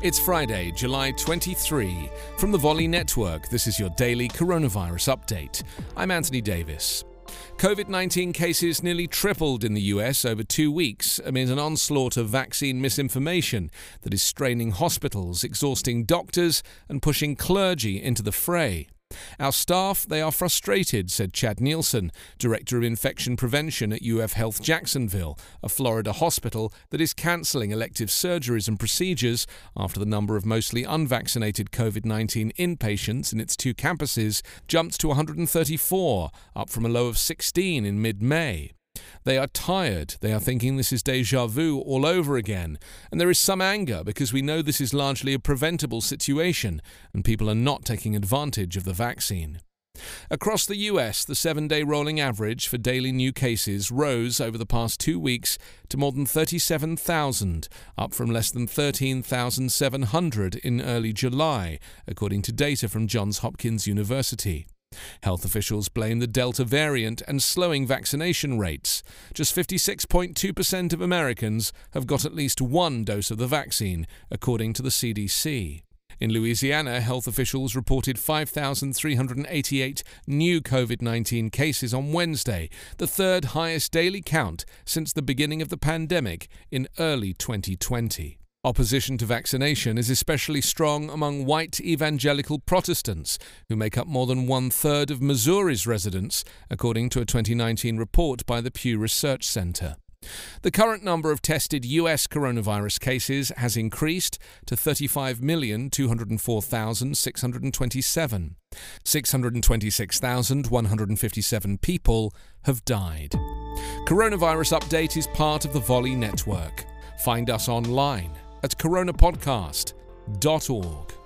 It's Friday, July 23. From the Volley Network, this is your daily coronavirus update. I'm Anthony Davis. COVID 19 cases nearly tripled in the US over two weeks amid an onslaught of vaccine misinformation that is straining hospitals, exhausting doctors, and pushing clergy into the fray. Our staff, they are frustrated, said Chad Neilsen, Director of Infection Prevention at UF Health Jacksonville, a Florida hospital that is cancelling elective surgeries and procedures after the number of mostly unvaccinated COVID 19 inpatients in its two campuses jumped to 134, up from a low of 16 in mid May. They are tired. They are thinking this is deja vu all over again. And there is some anger because we know this is largely a preventable situation and people are not taking advantage of the vaccine. Across the US, the seven day rolling average for daily new cases rose over the past two weeks to more than 37,000, up from less than 13,700 in early July, according to data from Johns Hopkins University. Health officials blame the Delta variant and slowing vaccination rates. Just 56.2% of Americans have got at least one dose of the vaccine, according to the CDC. In Louisiana, health officials reported 5,388 new COVID 19 cases on Wednesday, the third highest daily count since the beginning of the pandemic in early 2020. Opposition to vaccination is especially strong among white evangelical Protestants, who make up more than one third of Missouri's residents, according to a 2019 report by the Pew Research Center. The current number of tested US coronavirus cases has increased to 35,204,627. 626,157 people have died. Coronavirus Update is part of the Volley Network. Find us online at coronapodcast.org.